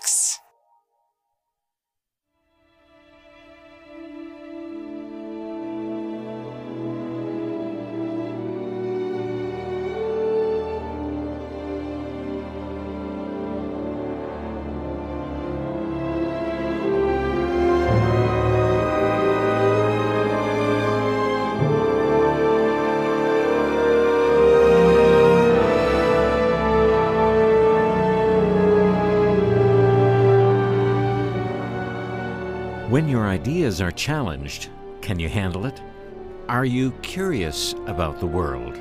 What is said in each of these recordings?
mix. Ideas are challenged, can you handle it? Are you curious about the world?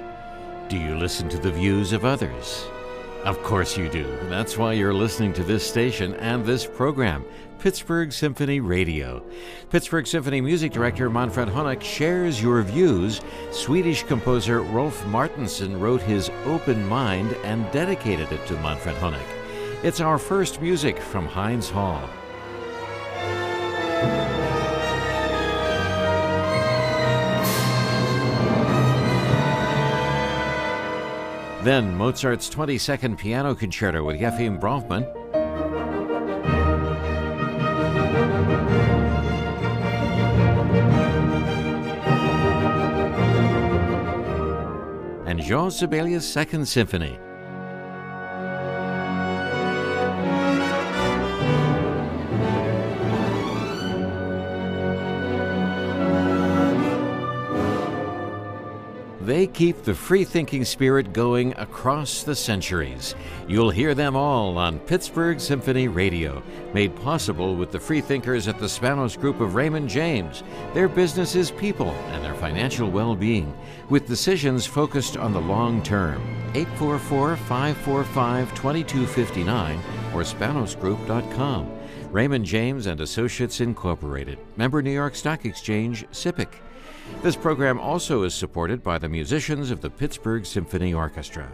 Do you listen to the views of others? Of course you do. That's why you're listening to this station and this program, Pittsburgh Symphony Radio. Pittsburgh Symphony music director Manfred Honeck shares your views. Swedish composer Rolf Martinsson wrote his Open Mind and dedicated it to Manfred Honeck. It's our first music from Heinz Hall. Then Mozart's 22nd Piano Concerto with Yefim Bronfman. And Jean Sibelius' Second Symphony. Keep the free thinking spirit going across the centuries. You'll hear them all on Pittsburgh Symphony Radio, made possible with the free thinkers at the Spanos Group of Raymond James. Their business is people and their financial well being, with decisions focused on the long term. 844 545 2259 or spanosgroup.com. Raymond James and Associates Incorporated, member New York Stock Exchange, SIPC. This program also is supported by the musicians of the Pittsburgh Symphony Orchestra.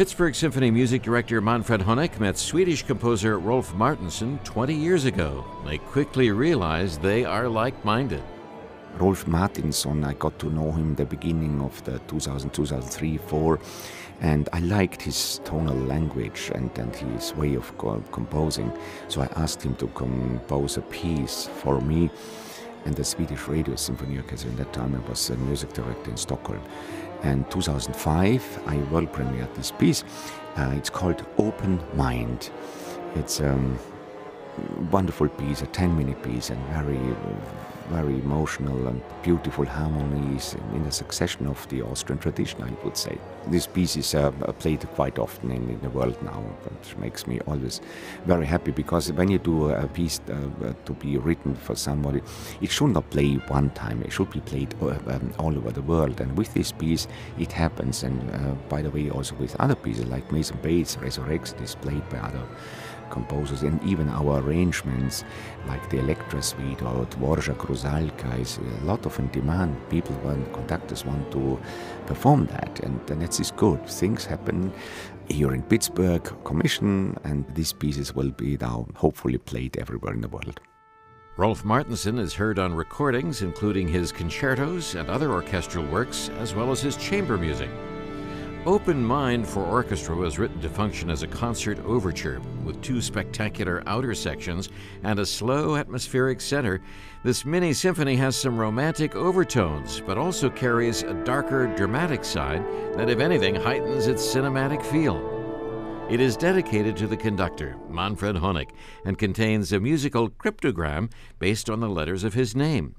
Pittsburgh Symphony music director Manfred Honeck met Swedish composer Rolf Martinsson 20 years ago. They quickly realized they are like minded. Rolf Martinsson, I got to know him the beginning of the 2000, 2003, 4, and I liked his tonal language and, and his way of composing. So I asked him to compose a piece for me and the Swedish Radio Symphony Orchestra. In that time, I was a music director in Stockholm. And 2005, I world premiered this piece. Uh, it's called Open Mind. It's a um, wonderful piece, a 10 minute piece, and very, very emotional and beautiful harmonies in the succession of the Austrian tradition, I would say. This piece is uh, played quite often in, in, the world now, which makes me always very happy because when you do a piece uh, to be written for somebody, it should not play one time, it should be played uh, um, all over the world. And with this piece, it happens. And uh, by the way, also with other pieces like Mason Bates, Resurrexit is played by other composers and even our arrangements like the Elektra Suite or Dvorak Rusalka is a lot of in demand. People want, conductors want to perform that and, and that is good. Things happen here in Pittsburgh, commission and these pieces will be now hopefully played everywhere in the world. Rolf Martinsson is heard on recordings including his concertos and other orchestral works as well as his chamber music. Open Mind for Orchestra was written to function as a concert overture with two spectacular outer sections and a slow atmospheric center. This mini symphony has some romantic overtones, but also carries a darker, dramatic side that, if anything, heightens its cinematic feel. It is dedicated to the conductor, Manfred Honeck, and contains a musical cryptogram based on the letters of his name.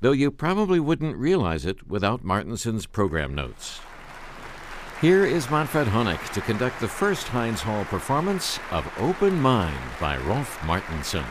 Though you probably wouldn't realize it without Martinsson's program notes. Here is Manfred Honeck to conduct the first Heinz Hall performance of Open Mind by Rolf Martinsson.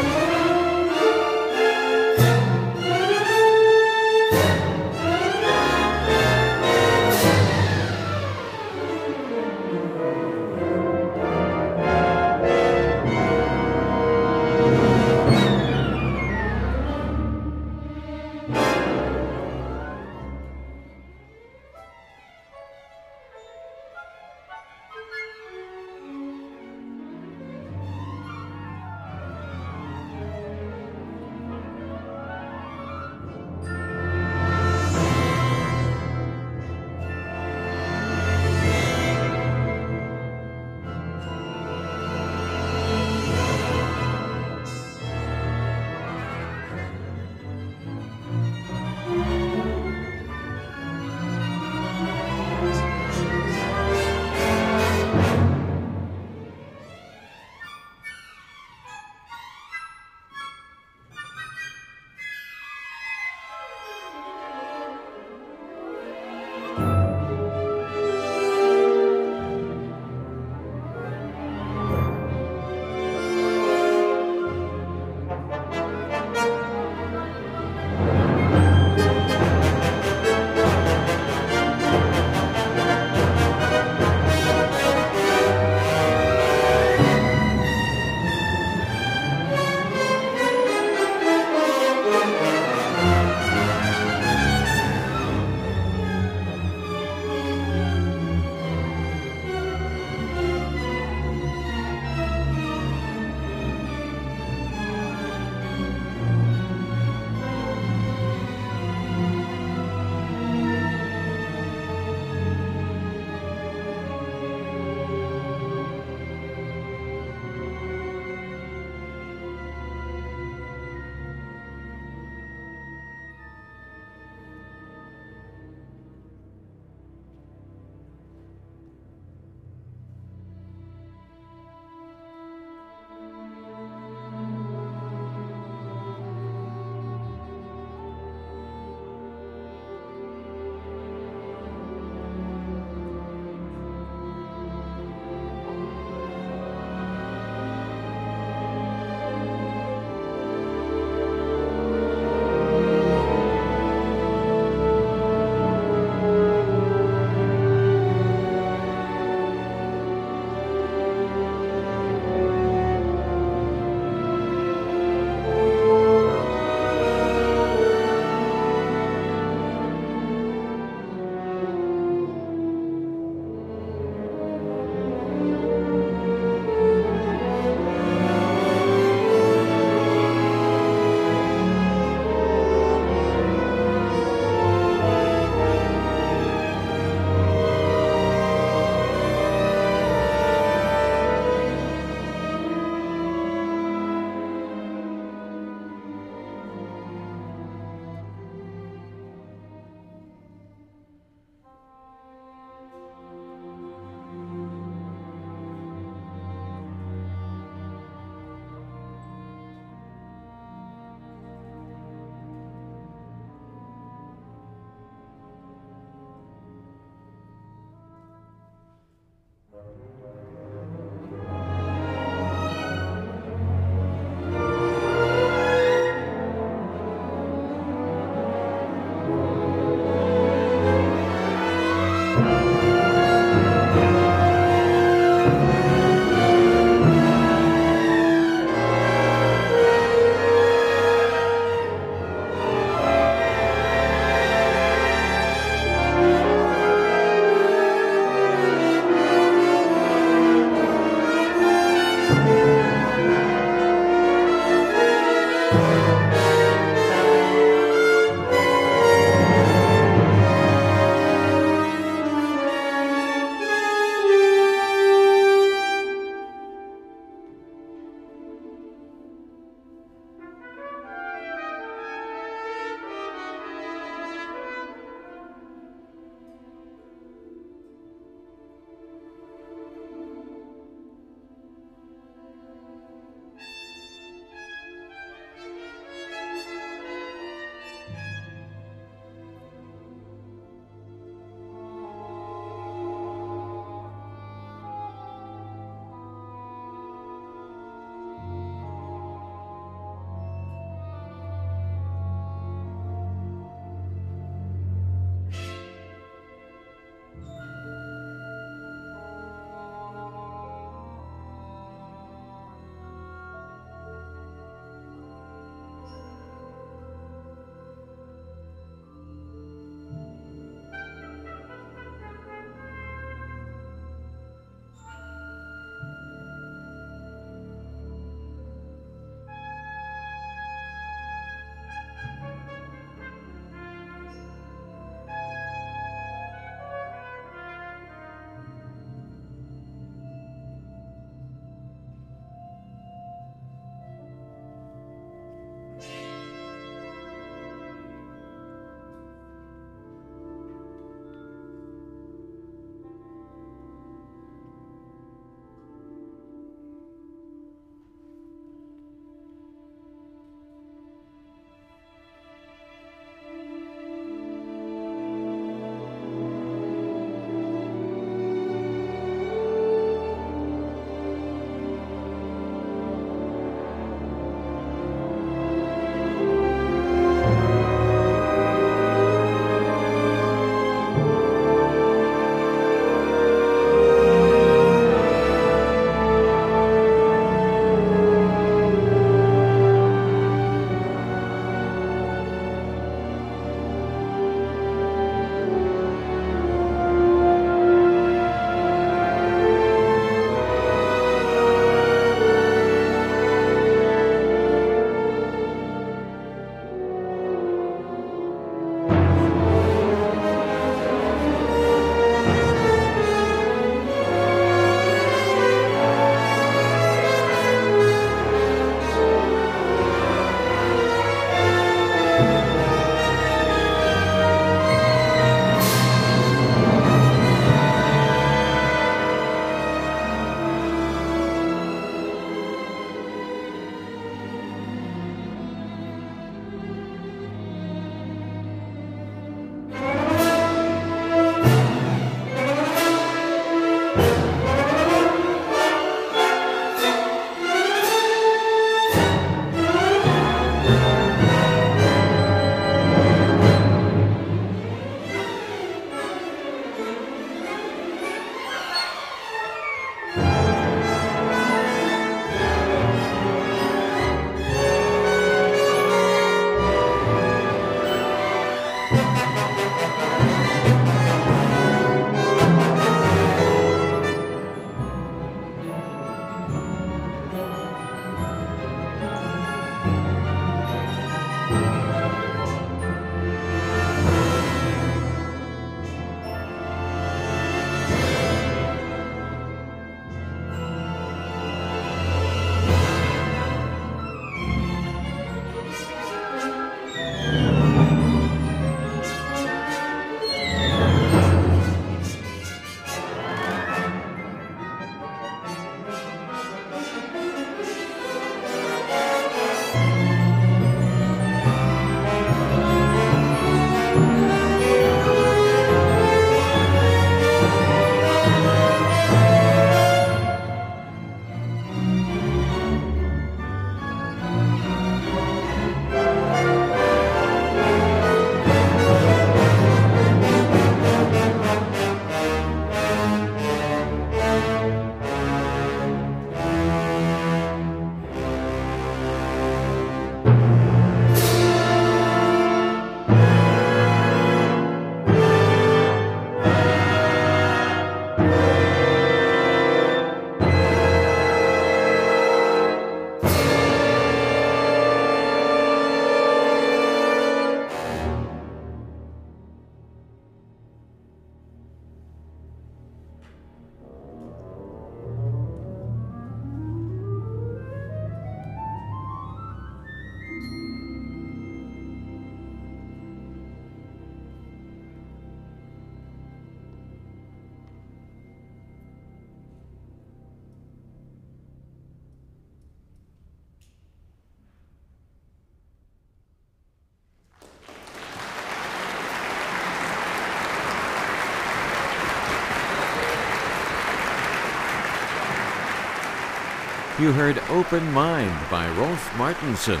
You heard Open Mind by Rolf Martinsson.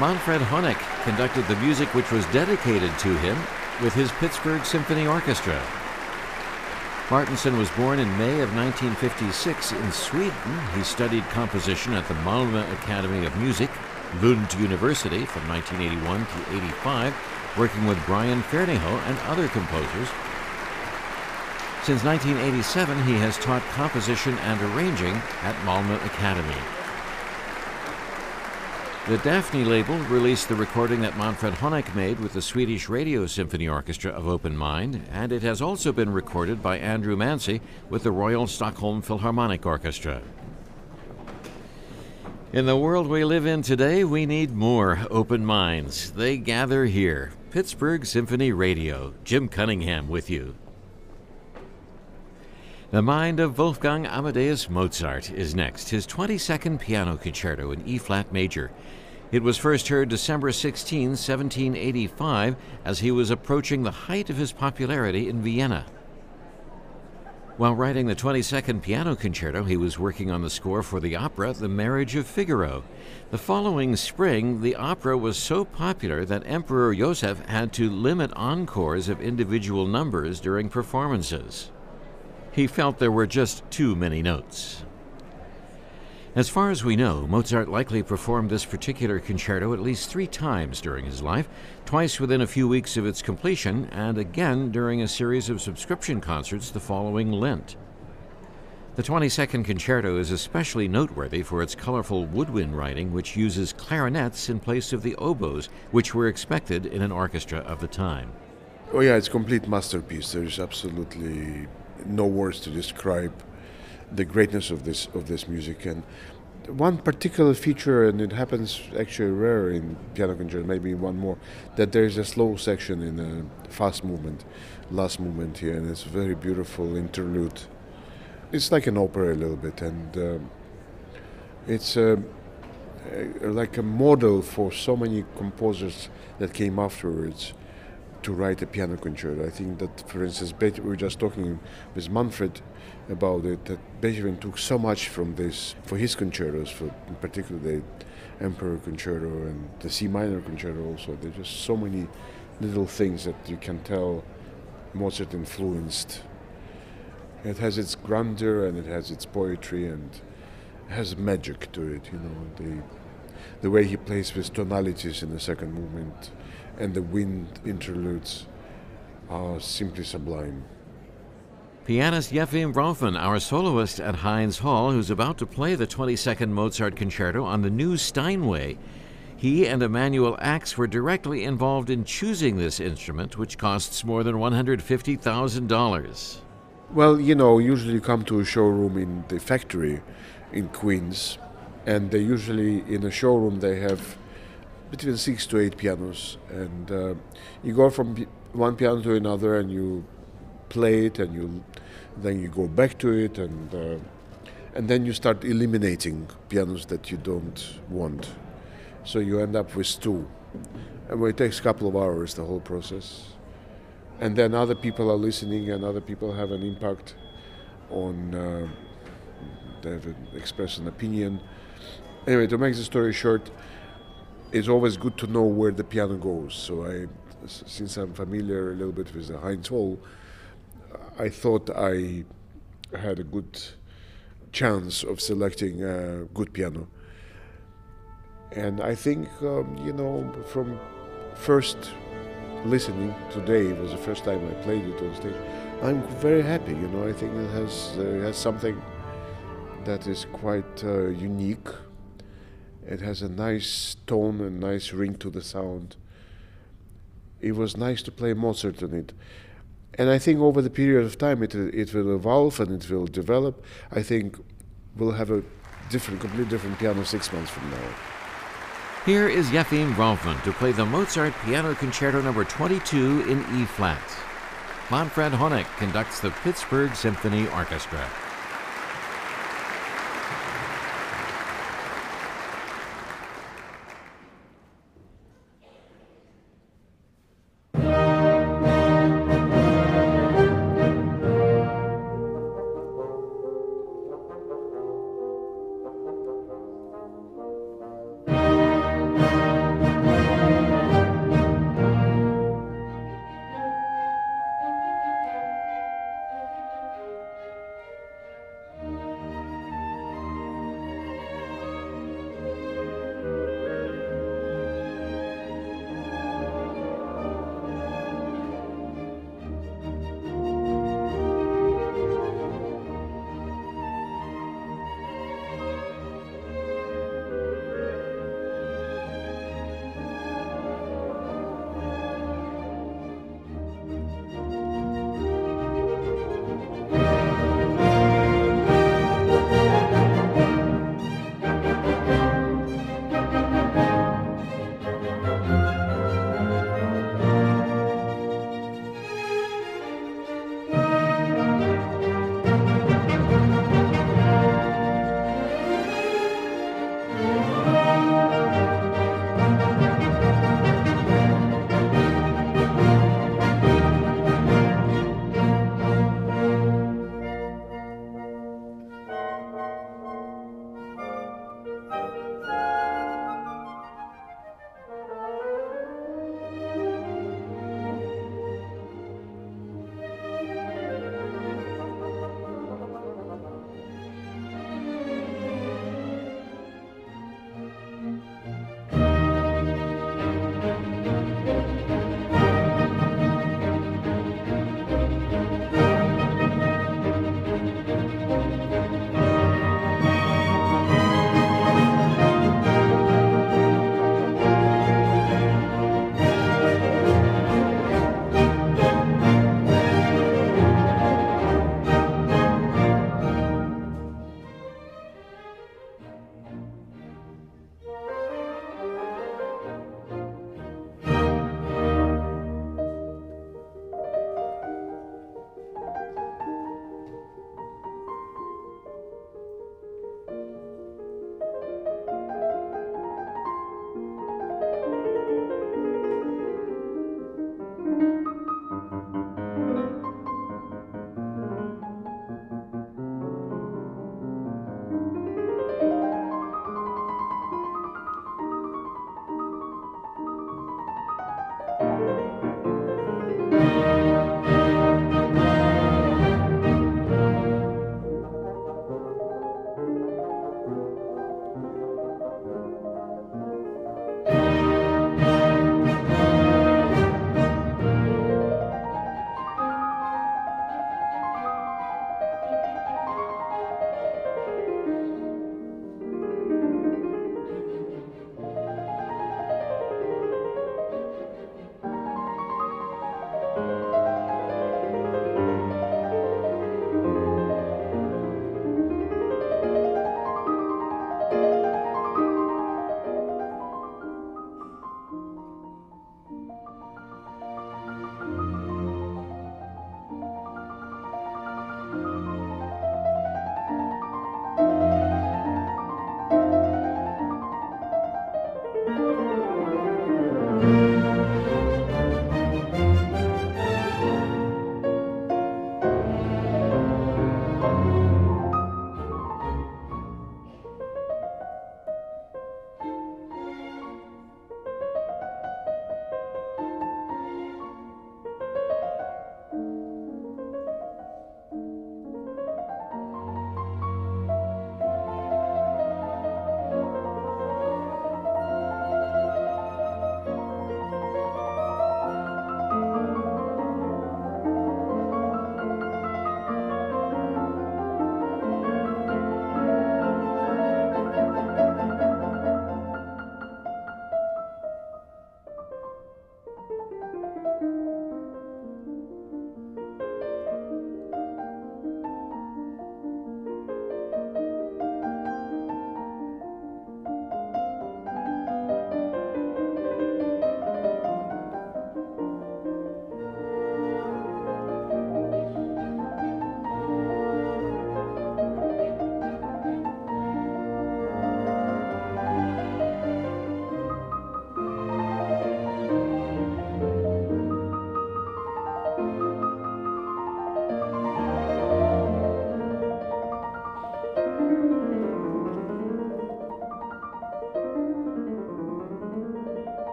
Manfred Honeck conducted the music which was dedicated to him with his Pittsburgh Symphony Orchestra. Martinsson was born in May of 1956 in Sweden. He studied composition at the Malmö Academy of Music, Lund University from 1981 to 85, working with Brian Ferneyhough and other composers. Since 1987, he has taught composition and arranging at Malmö Academy. The Daphne label released the recording that Manfred Honeck made with the Swedish Radio Symphony Orchestra of Open Mind, and it has also been recorded by Andrew Manze with the Royal Stockholm Philharmonic Orchestra. In the world we live in today, we need more open minds. They gather here. Pittsburgh Symphony Radio. Jim Cunningham with you. The Mind of Wolfgang Amadeus Mozart is next, his 22nd Piano Concerto in E flat major. It was first heard December 16, 1785, as he was approaching the height of his popularity in Vienna. While writing the 22nd Piano Concerto, he was working on the score for the opera The Marriage of Figaro. The following spring, the opera was so popular that Emperor Joseph had to limit encores of individual numbers during performances. He felt there were just too many notes. As far as we know, Mozart likely performed this particular concerto at least three times during his life, twice within a few weeks of its completion, and again during a series of subscription concerts the following Lent. The 22nd Concerto is especially noteworthy for its colorful woodwind writing, which uses clarinets in place of the oboes, which were expected in an orchestra of the time. Oh yeah, it's a complete masterpiece. There's absolutely no words to describe the greatness of this of this music. And one particular feature and it happens actually rare in piano concerto maybe one more that there's a slow section in a fast movement last movement here and it's a very beautiful interlude. It's like an opera a little bit and uh, it's like a model for so many composers that came afterwards to write a piano concerto. I think that, for instance, we were just talking with Manfred about it, that Beethoven took so much from this for his concertos, for in particular the Emperor Concerto and the C minor Concerto also. There's just so many little things that you can tell Mozart influenced. It has its grandeur and it has its poetry and has magic to it, you know, the the way he plays with tonalities in the second movement and the wind interludes are simply sublime. Pianist Yefim Bronfman, our soloist at Heinz Hall, who's about to play the 22nd Mozart Concerto on the new Steinway. He and Emanuel Ax were directly involved in choosing this instrument, which costs more than $150,000. Well, you know, usually you come to a showroom in the factory in Queens, and they usually, in a showroom, they have between six to eight pianos, and uh, you go from one piano to another, and you play it, and you then you go back to it, and uh, and then you start eliminating pianos that you don't want. So you end up with two, and it takes a couple of hours the whole process, and then other people are listening, and other people have an impact on. Uh, they have expressed an opinion. Anyway, to make the story short, it's always good to know where the piano goes. So I, since I'm familiar a little bit with the Heinz Hall, I thought I had a good chance of selecting a good piano. And I think, um, you know, from first listening today it was the first time I played it on stage. I'm very happy. You know, I think it has uh, it has something that is quite uh, unique it has a nice tone and nice ring to the sound. It was nice to play Mozart on it. And I think over the period of time it, it will evolve and it will develop. I think we'll have a different, completely different piano six months from now. Here is Yefim Bronfman to play the Mozart Piano Concerto Number 22 in E flat. Manfred Honeck conducts the Pittsburgh Symphony Orchestra.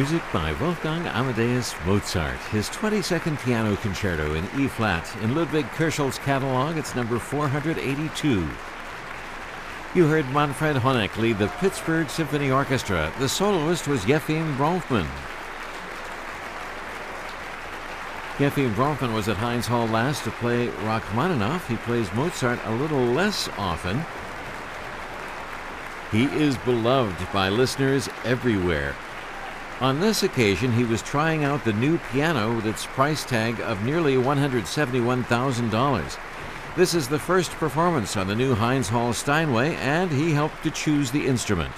Music by Wolfgang Amadeus Mozart, his 22nd piano concerto in E flat. In Ludwig Köchel's catalog, it's number 482. You heard Manfred Honeck lead the Pittsburgh Symphony Orchestra. The soloist was Yefim Bronfman. Yefim Bronfman was at Heinz Hall last to play Rachmaninoff. He plays Mozart a little less often. He is beloved by listeners everywhere. On this occasion, he was trying out the new piano with its price tag of nearly $171,000. This is the first performance on the new Heinz Hall Steinway, and he helped to choose the instrument.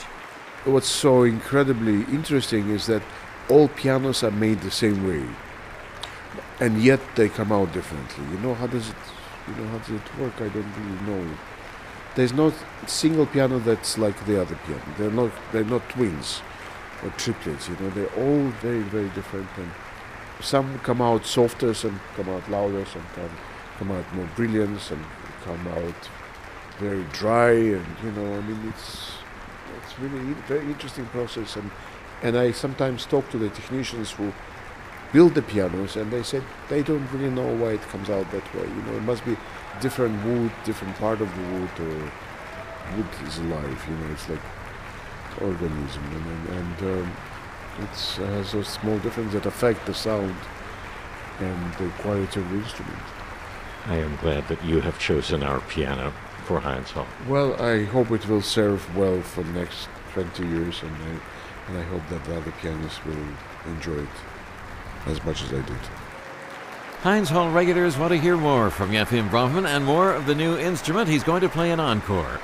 What's so incredibly interesting is that all pianos are made the same way, and yet they come out differently. You know how does it? You know how does it work? I don't really know. There's no single piano that's like the other piano. They're not. They're not twins or triplets. You know, they're all very, very different. And some come out softer, some come out louder, some come, come out more brilliant, some come out very dry. And you know, I mean, it's it's really very interesting process. And and I sometimes talk to the technicians who build the pianos, and they said they don't really know why it comes out that way. You know, it must be different wood, different part of the wood, or wood is alive. You know, it's like organism, and, and um, it's uh, has a small difference that affect the sound and the quality of the instrument. I am glad that you have chosen our piano for Heinz Hall. Well, I hope it will serve well for the next 20 years, and I, and I hope that the other pianists will enjoy it as much as I did. Heinz Hall regulars want to hear more from Yefim Bronfman and more of the new instrument he's going to play an encore.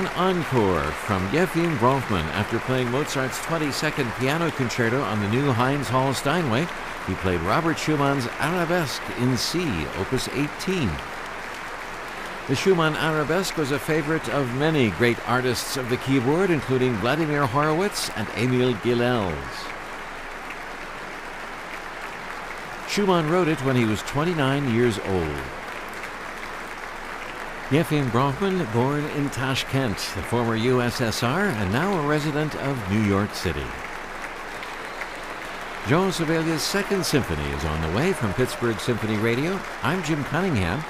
An encore from Yefim Bronfman after playing Mozart's 22nd piano concerto on the new Heinz Hall Steinway. He played Robert Schumann's Arabesque in C, Opus 18. The Schumann Arabesque was a favorite of many great artists of the keyboard, including Vladimir Horowitz and Emil Gilels. Schumann wrote it when he was 29 years old. Yefim Bronfman, born in Tashkent, the former USSR, and now a resident of New York City. Jean Sibelius' Second Symphony is on the way from Pittsburgh Symphony Radio. I'm Jim Cunningham.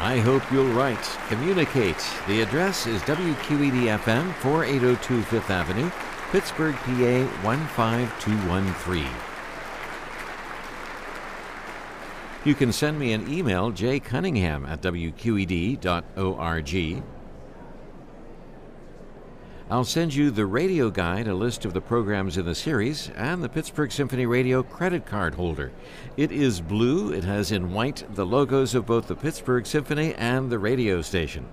I hope you'll write, communicate. The address is WQED FM 4802 Fifth Avenue, Pittsburgh, PA 15213. You can send me an email, jcunningham at wqed.org. I'll send you the radio guide, a list of the programs in the series, and the Pittsburgh Symphony Radio credit card holder. It is blue, it has in white the logos of both the Pittsburgh Symphony and the radio station.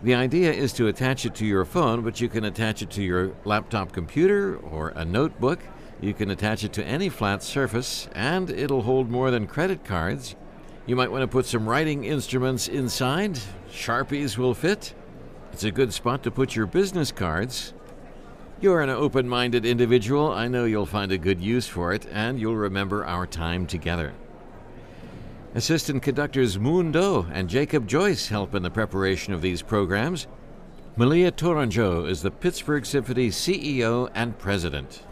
The idea is to attach it to your phone, but you can attach it to your laptop computer or a notebook you can attach it to any flat surface, and it'll hold more than credit cards. You might want to put some writing instruments inside. Sharpies will fit. It's a good spot to put your business cards. You're an open minded individual. I know you'll find a good use for it, and you'll remember our time together. Assistant conductors Moon Doh and Jacob Joyce help in the preparation of these programs. Melia Tourangeau is the Pittsburgh Symphony CEO and President.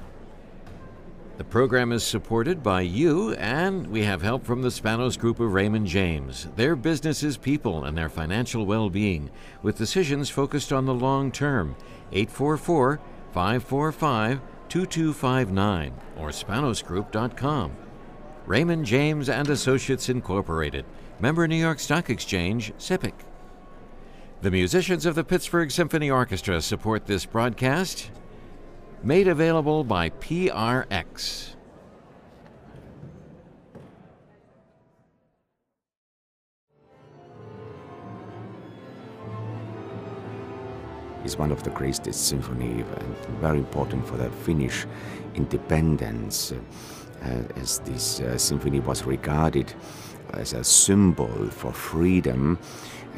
The program is supported by you, and we have help from the Spanos Group of Raymond James. Their business is people and their financial well being, with decisions focused on the long term. 844 545 2259 or spanosgroup.com. Raymond James and Associates Incorporated, member New York Stock Exchange, SIPC. The musicians of the Pittsburgh Symphony Orchestra support this broadcast Made available by PRX. is one of the greatest symphony and very important for the Finnish independence uh, as this uh, symphony was regarded as a symbol for freedom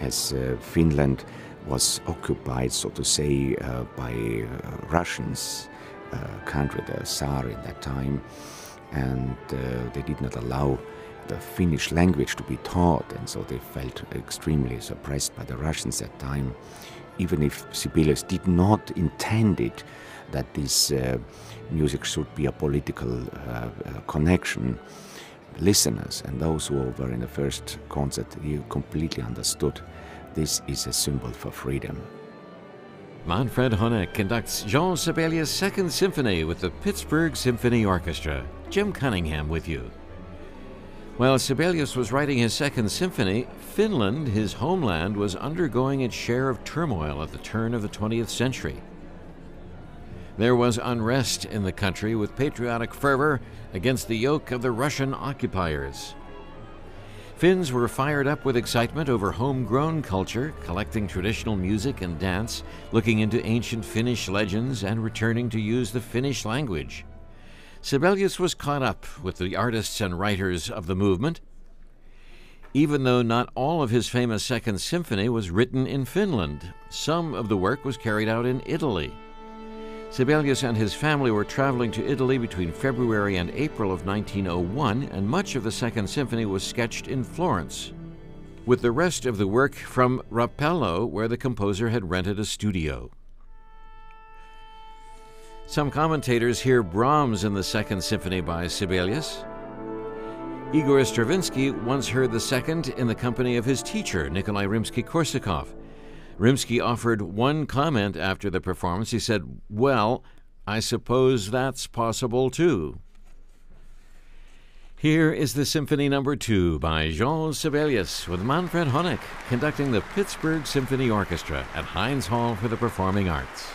as uh, Finland occupied, so to say, uh, by uh, Russians, uh, country, the Tsar in that time, and they did not allow the Finnish language to be taught, and so they felt extremely suppressed by the Russians at that time. Even if Sibelius did not intend it, that this uh, music should be a political uh, uh, connection, listeners and those who were in the first concert, he completely understood this is a symbol for freedom. Manfred Honeck conducts Jean Sibelius' Second Symphony with the Pittsburgh Symphony Orchestra. Jim Cunningham with you. While Sibelius was writing his Second Symphony, Finland, his homeland, was undergoing its share of turmoil at the turn of the 20th century. There was unrest in the country with patriotic fervor against the yoke of the Russian occupiers. Finns were fired up with excitement over homegrown culture, collecting traditional music and dance, looking into ancient Finnish legends, and returning to use the Finnish language. Sibelius was caught up with the artists and writers of the movement. Even though not all of his famous Second Symphony was written in Finland, some of the work was carried out in Italy. Sibelius and his family were traveling to Italy between February and April of 1901, and much of the Second Symphony was sketched in Florence, with the rest of the work from Rapallo, where the composer had rented a studio. Some commentators hear Brahms in the Second Symphony by Sibelius. Igor Stravinsky once heard the second in the company of his teacher, Nikolai Rimsky Korsakov. Rimsky offered one comment after the performance. He said, Well, I suppose that's possible too. Here is the Symphony Number no. 2 by Jean Sibelius with Manfred Honeck conducting the Pittsburgh Symphony Orchestra at Heinz Hall for the Performing Arts.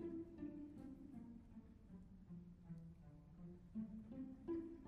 Thank you.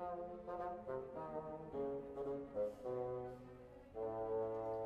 Thank you.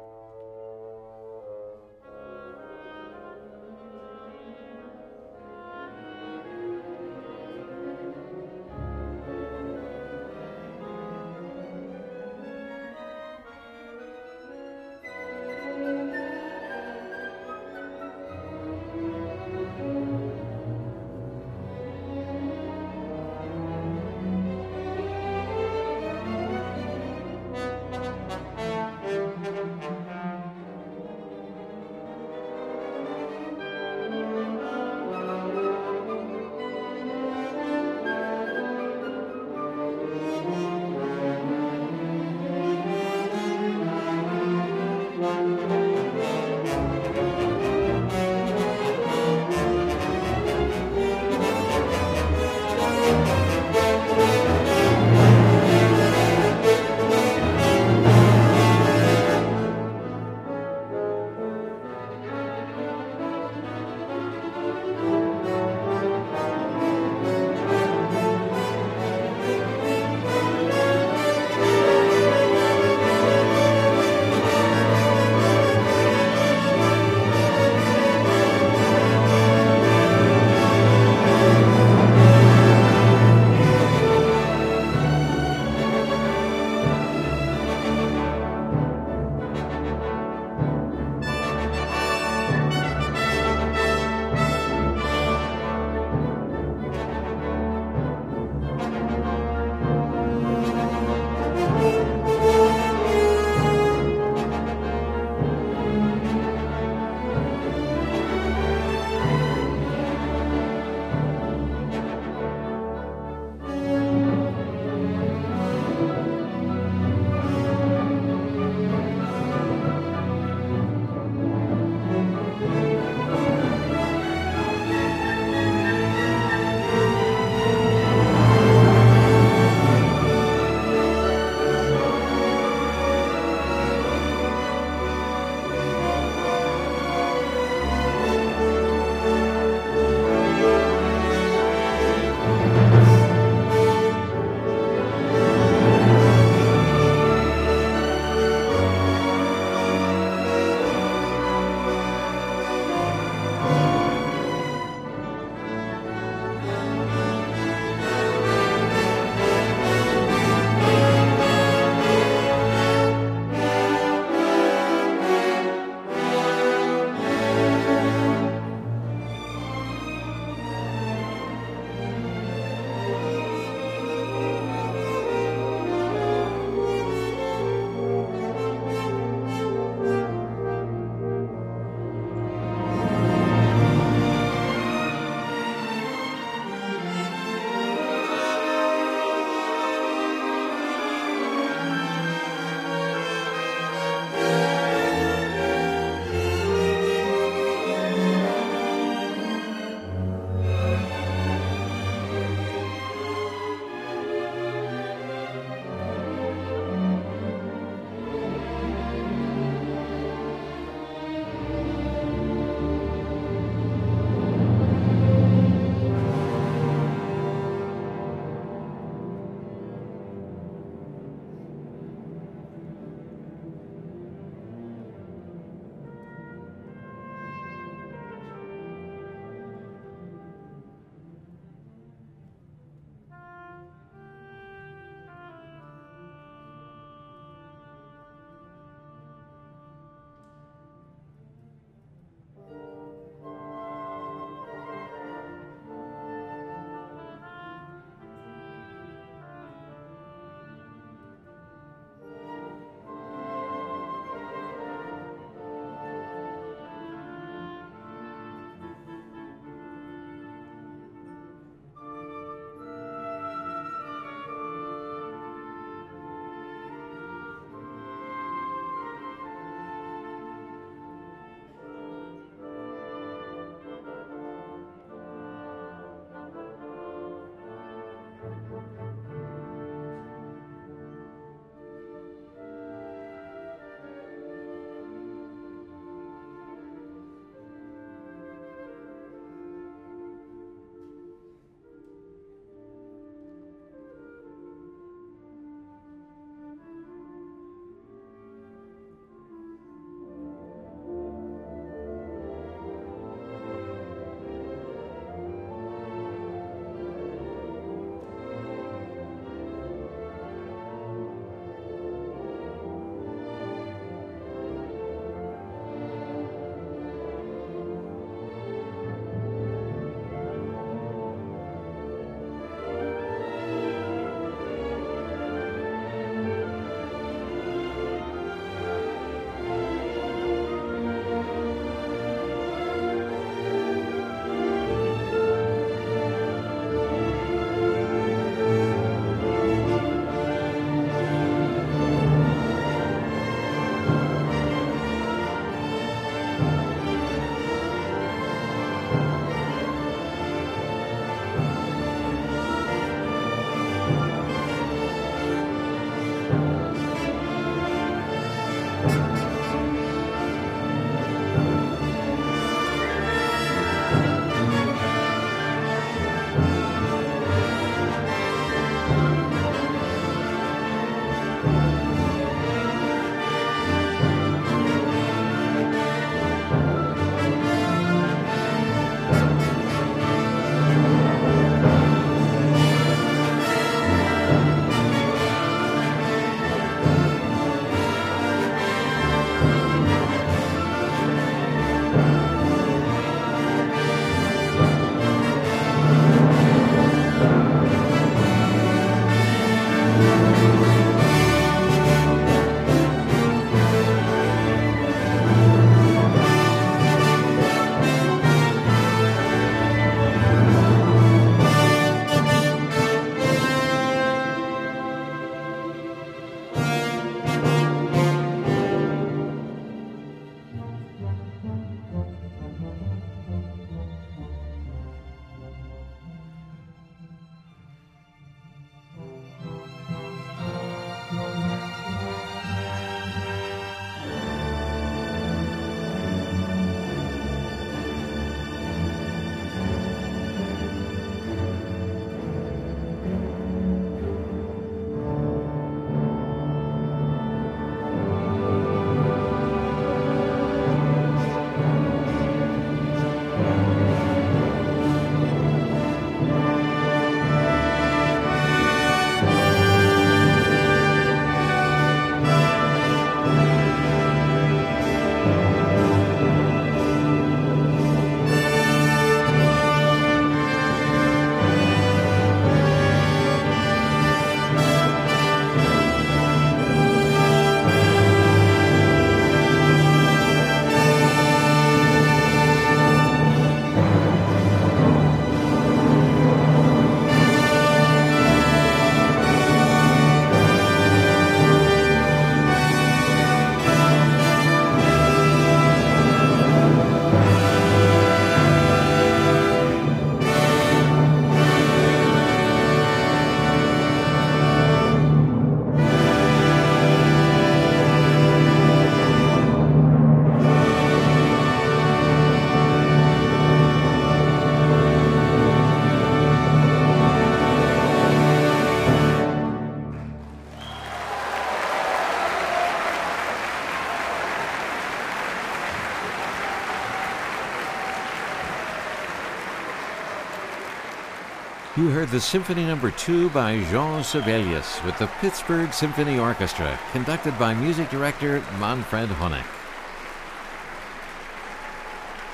You heard the Symphony no. 2 by Jean Sibelius with the Pittsburgh Symphony Orchestra, conducted by music director Manfred Honeck.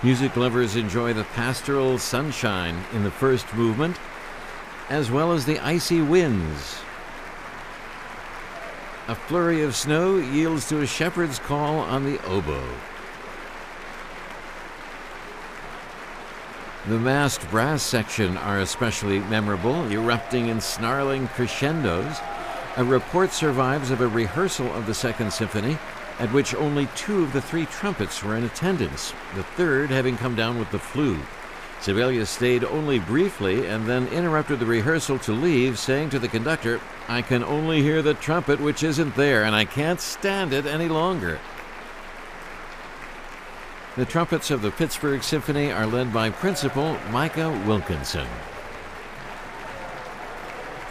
Music lovers enjoy the pastoral sunshine in the first movement, as well as the icy winds. A flurry of snow yields to a shepherd's call on the oboe. The masked brass section are especially memorable, erupting in snarling crescendos. A report survives of a rehearsal of the Second Symphony at which only two of the three trumpets were in attendance, the third having come down with the flu. Sibelius stayed only briefly and then interrupted the rehearsal to leave, saying to the conductor, I can only hear the trumpet which isn't there, and I can't stand it any longer. The trumpets of the Pittsburgh Symphony are led by Principal Micah Wilkinson.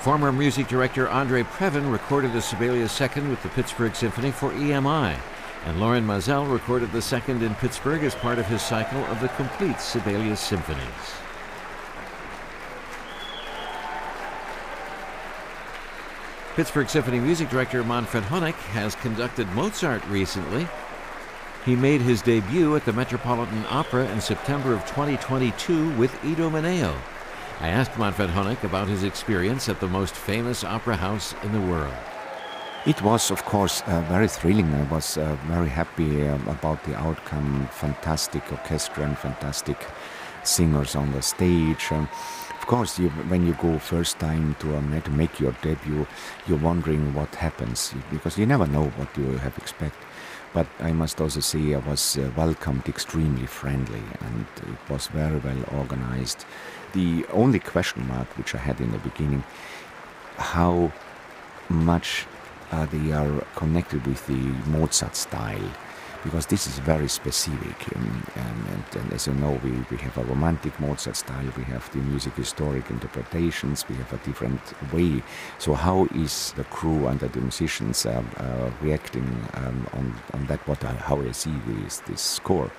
Former music director Andre Previn recorded the Sibelius Second with the Pittsburgh Symphony for EMI, and Lorin Maazel recorded the second in Pittsburgh as part of his cycle of the complete Sibelius symphonies. Pittsburgh Symphony music director Manfred Honeck has conducted Mozart recently he made his debut at the Metropolitan Opera in September of 2022 with Idomeneo. I asked Manfred Honeck about his experience at the most famous opera house in the world. It was, of course, uh, very thrilling. I was uh, very happy uh, about the outcome. Fantastic orchestra and fantastic singers on the stage. Um, of course, you, when you go first time to a to make your debut, you're wondering what happens because you never know what you have expect. But I must also say I was uh, welcomed extremely friendly and it was very well organized. The only question mark which I had in the beginning, how much uh, they are connected with the Mozart style because this is very specific. Um, and, and, as you know, we, we have a romantic Mozart style, we have the music historic interpretations, we have a different way. So, how is the crew and the musicians uh, uh, reacting um, on, on that? What I, how I see this, this score,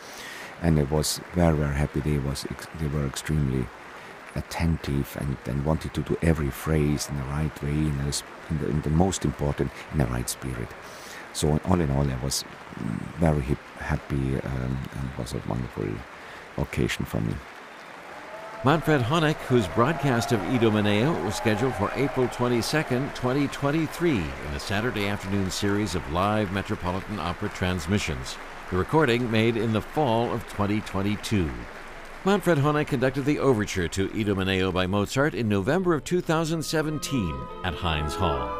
and I was very very happy. They was they were extremely attentive and, and wanted to do every phrase in the right way, in the, in the, in the most important, in the right spirit. So all in all, I was very happy um, and was a wonderful occasion for me. Manfred Honeck, whose broadcast of Idomeneo was scheduled for April 22, 2023, in a Saturday afternoon series of live Metropolitan Opera transmissions. The recording made in the fall of 2022. Manfred Honeck conducted the overture to Idomeneo by Mozart in November of 2017 at Heinz Hall.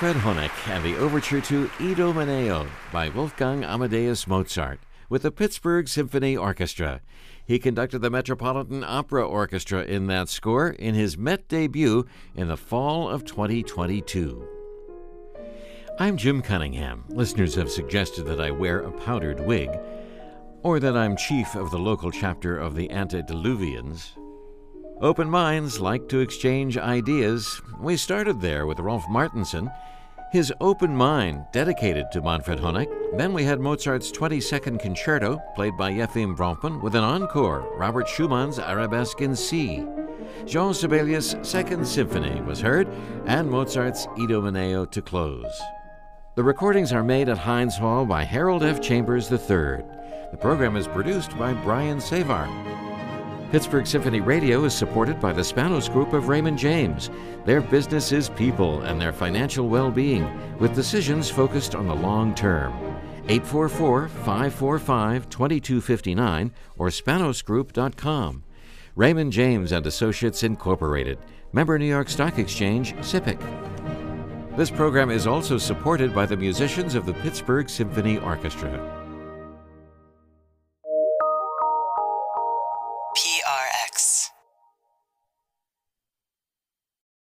Manfred Honeck and the overture to Idomeneo by Wolfgang Amadeus Mozart with the Pittsburgh Symphony Orchestra. He conducted the Metropolitan Opera Orchestra in that score in his Met debut in the fall of 2022. I'm Jim Cunningham. Listeners have suggested that I wear a powdered wig, or that I'm chief of the local chapter of the Antediluvians. Open minds like to exchange ideas. We started there with Rolf Martinsson his open mind dedicated to Manfred Honeck. Then we had Mozart's 22nd Concerto, played by Yefim Bronfman, with an encore, Robert Schumann's Arabesque in C. Jean Sibelius' Second Symphony was heard, and Mozart's Idomeneo to close. The recordings are made at Heinz Hall by Harold F. Chambers III. The program is produced by Brian Sejvar. Pittsburgh Symphony Radio is supported by the Spanos Group of Raymond James. Their business is people and their financial well being, with decisions focused on the long term. 844 545 2259 or spanosgroup.com. Raymond James and Associates Incorporated, member New York Stock Exchange, SIPC. This program is also supported by the musicians of the Pittsburgh Symphony Orchestra.